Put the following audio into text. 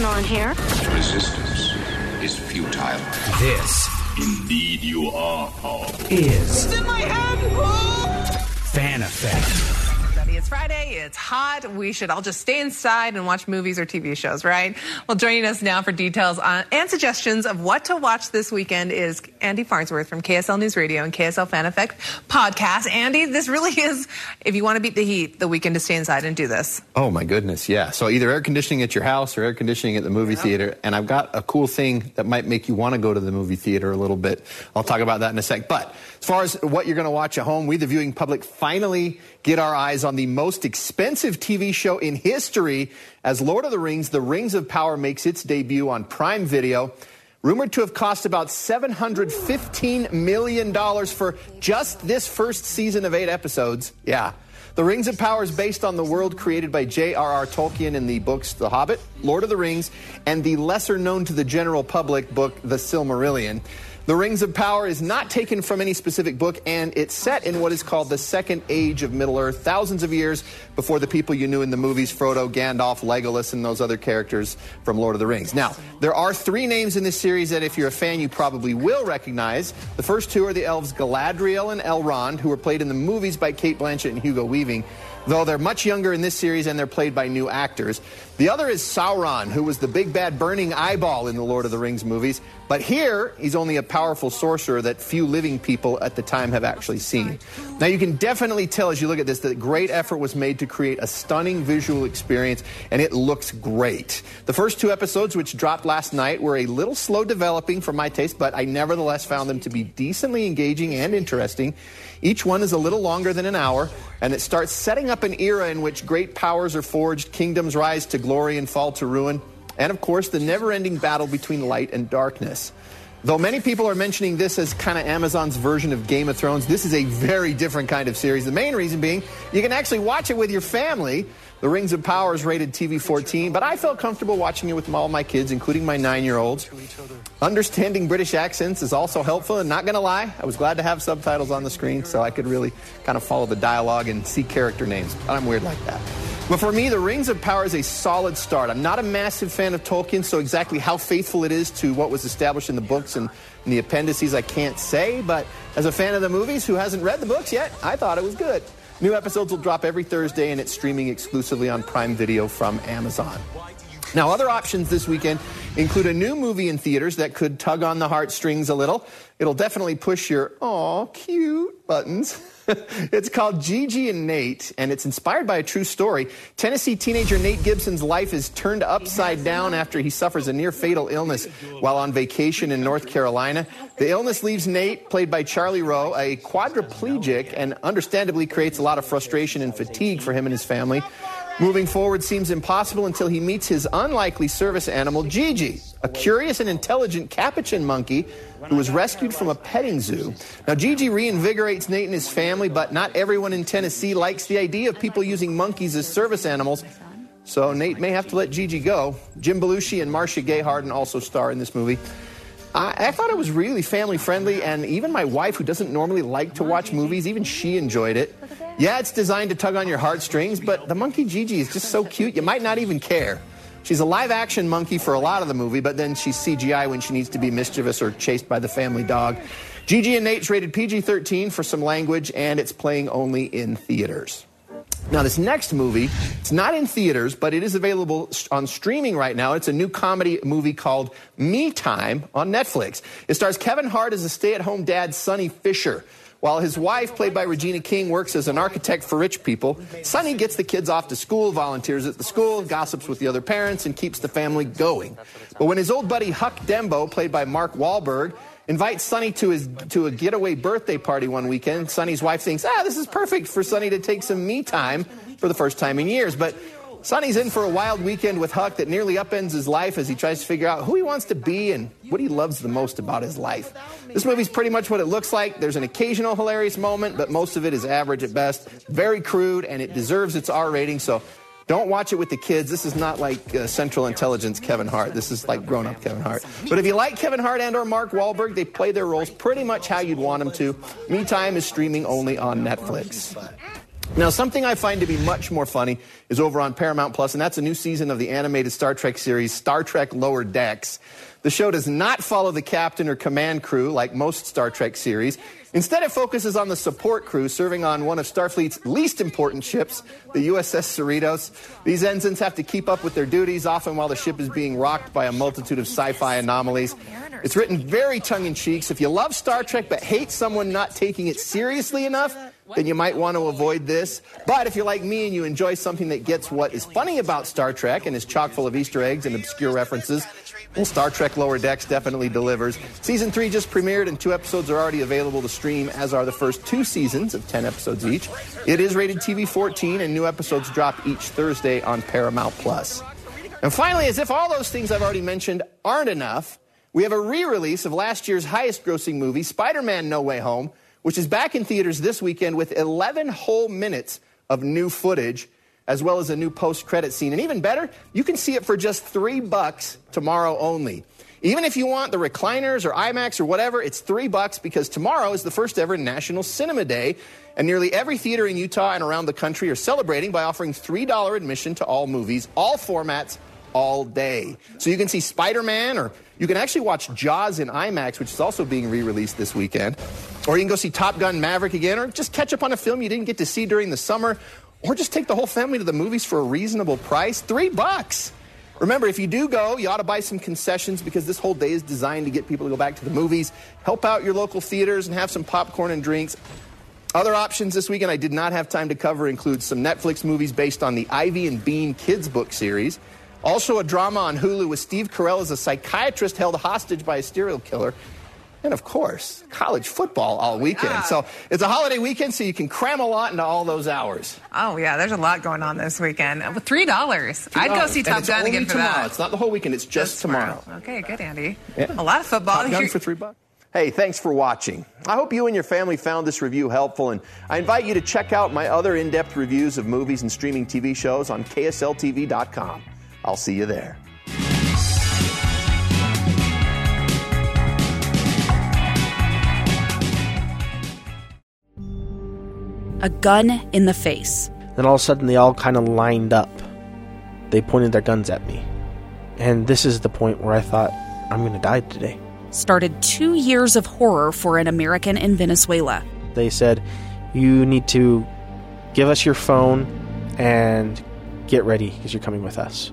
Going on here? Resistance is futile. This Indeed, you are powerful. is in my hand! head. Fan Effect. It's Friday. It's hot. We should all just stay inside and watch movies or TV shows, right? Well, joining us now for details on and suggestions of what to watch this weekend is Andy Farnsworth from KSL News Radio and KSL Fan Effect podcast. Andy, this really is, if you want to beat the heat, the weekend to stay inside and do this. Oh my goodness, yeah. So either air conditioning at your house or air conditioning at the movie theater. And I've got a cool thing that might make you want to go to the movie theater a little bit. I'll talk about that in a sec. But as far as what you're going to watch at home, we, the viewing public, finally get our eyes on the most expensive TV show in history as Lord of the Rings, The Rings of Power makes its debut on Prime Video. Rumored to have cost about $715 million for just this first season of eight episodes. Yeah. The Rings of Power is based on the world created by J.R.R. Tolkien in the books The Hobbit, Lord of the Rings, and the lesser known to the general public book The Silmarillion. The Rings of Power is not taken from any specific book, and it's set in what is called the Second Age of Middle Earth, thousands of years before the people you knew in the movies Frodo, Gandalf, Legolas, and those other characters from Lord of the Rings. Now, there are three names in this series that, if you're a fan, you probably will recognize. The first two are the elves Galadriel and Elrond, who were played in the movies by Cate Blanchett and Hugo Weaving though they're much younger in this series and they're played by new actors. The other is Sauron, who was the big bad burning eyeball in the Lord of the Rings movies. But here, he's only a powerful sorcerer that few living people at the time have actually seen. Now, you can definitely tell as you look at this that great effort was made to create a stunning visual experience, and it looks great. The first two episodes, which dropped last night, were a little slow developing for my taste, but I nevertheless found them to be decently engaging and interesting. Each one is a little longer than an hour, and it starts setting up an era in which great powers are forged, kingdoms rise to glory and fall to ruin, and of course, the never ending battle between light and darkness. Though many people are mentioning this as kind of Amazon's version of Game of Thrones, this is a very different kind of series. The main reason being you can actually watch it with your family. The Rings of Power is rated TV 14, but I felt comfortable watching it with all my kids, including my nine year olds. Understanding British accents is also helpful, and not going to lie, I was glad to have subtitles on the screen so I could really kind of follow the dialogue and see character names. I'm weird like that. But for me, The Rings of Power is a solid start. I'm not a massive fan of Tolkien, so exactly how faithful it is to what was established in the books and in the appendices, I can't say. But as a fan of the movies who hasn't read the books yet, I thought it was good. New episodes will drop every Thursday, and it's streaming exclusively on Prime Video from Amazon. Now, other options this weekend include a new movie in theaters that could tug on the heartstrings a little. It'll definitely push your, aw, cute buttons. it's called Gigi and Nate, and it's inspired by a true story. Tennessee teenager Nate Gibson's life is turned upside down after he suffers a near fatal illness while on vacation in North Carolina. The illness leaves Nate, played by Charlie Rowe, a quadriplegic, and understandably creates a lot of frustration and fatigue for him and his family. Moving forward seems impossible until he meets his unlikely service animal, Gigi, a curious and intelligent capuchin monkey who was rescued from a petting zoo. Now, Gigi reinvigorates Nate and his family, but not everyone in Tennessee likes the idea of people using monkeys as service animals. So Nate may have to let Gigi go. Jim Belushi and Marcia Gay Harden also star in this movie. I, I thought it was really family friendly, and even my wife, who doesn't normally like to watch movies, even she enjoyed it. Yeah, it's designed to tug on your heartstrings, but the monkey Gigi is just so cute, you might not even care. She's a live action monkey for a lot of the movie, but then she's CGI when she needs to be mischievous or chased by the family dog. Gigi and Nate's rated PG 13 for some language, and it's playing only in theaters. Now, this next movie, it's not in theaters, but it is available on streaming right now. It's a new comedy movie called Me Time on Netflix. It stars Kevin Hart as a stay at home dad, Sonny Fisher. While his wife, played by Regina King, works as an architect for rich people, Sonny gets the kids off to school, volunteers at the school, gossips with the other parents, and keeps the family going. But when his old buddy Huck Dembo, played by Mark Wahlberg, invites Sonny to his to a getaway birthday party one weekend, Sonny's wife thinks, ah, this is perfect for Sonny to take some me time for the first time in years. But Sonny's in for a wild weekend with Huck that nearly upends his life as he tries to figure out who he wants to be and what he loves the most about his life. This movie's pretty much what it looks like. There's an occasional hilarious moment, but most of it is average at best, very crude, and it deserves its R rating, so don't watch it with the kids. This is not like uh, Central Intelligence Kevin Hart. This is like grown up Kevin Hart. But if you like Kevin Hart and or Mark Wahlberg, they play their roles pretty much how you'd want them to. Me Time is streaming only on Netflix. Now, something I find to be much more funny is over on Paramount Plus, and that's a new season of the animated Star Trek series, Star Trek Lower Decks. The show does not follow the captain or command crew like most Star Trek series. Instead, it focuses on the support crew serving on one of Starfleet's least important ships, the USS Cerritos. These ensigns have to keep up with their duties, often while the ship is being rocked by a multitude of sci fi anomalies. It's written very tongue in cheek. So if you love Star Trek but hate someone not taking it seriously enough, then you might want to avoid this. But if you're like me and you enjoy something that gets what is funny about Star Trek and is chock full of Easter eggs and obscure references, well, Star Trek Lower Decks definitely delivers. Season three just premiered, and two episodes are already available to stream, as are the first two seasons of 10 episodes each. It is rated TV 14, and new episodes drop each Thursday on Paramount Plus. And finally, as if all those things I've already mentioned aren't enough, we have a re release of last year's highest grossing movie, Spider Man No Way Home which is back in theaters this weekend with 11 whole minutes of new footage, as well as a new post credit scene. And even better, you can see it for just three bucks tomorrow only. Even if you want the recliners or IMAX or whatever, it's three bucks because tomorrow is the first ever National Cinema Day, and nearly every theater in Utah and around the country are celebrating by offering $3 admission to all movies, all formats, all day. So you can see Spider Man, or you can actually watch Jaws in IMAX, which is also being re released this weekend. Or you can go see Top Gun Maverick again, or just catch up on a film you didn't get to see during the summer, or just take the whole family to the movies for a reasonable price. Three bucks. Remember, if you do go, you ought to buy some concessions because this whole day is designed to get people to go back to the movies. Help out your local theaters and have some popcorn and drinks. Other options this weekend I did not have time to cover include some Netflix movies based on the Ivy and Bean kids book series. Also, a drama on Hulu with Steve Carell as a psychiatrist held hostage by a serial killer. And of course, college football all weekend. Yeah. So it's a holiday weekend, so you can cram a lot into all those hours. Oh yeah, there's a lot going on this weekend. Three dollars. I'd go see Top Gun again for tomorrow. that. It's not the whole weekend. It's just, just tomorrow. tomorrow. Okay, good, Andy. Yeah. A lot of football. Top Gun for three bucks. Hey, thanks for watching. I hope you and your family found this review helpful, and I invite you to check out my other in depth reviews of movies and streaming TV shows on KSLTV.com. I'll see you there. A gun in the face. Then all of a sudden, they all kind of lined up. They pointed their guns at me. And this is the point where I thought, I'm going to die today. Started two years of horror for an American in Venezuela. They said, You need to give us your phone and get ready because you're coming with us.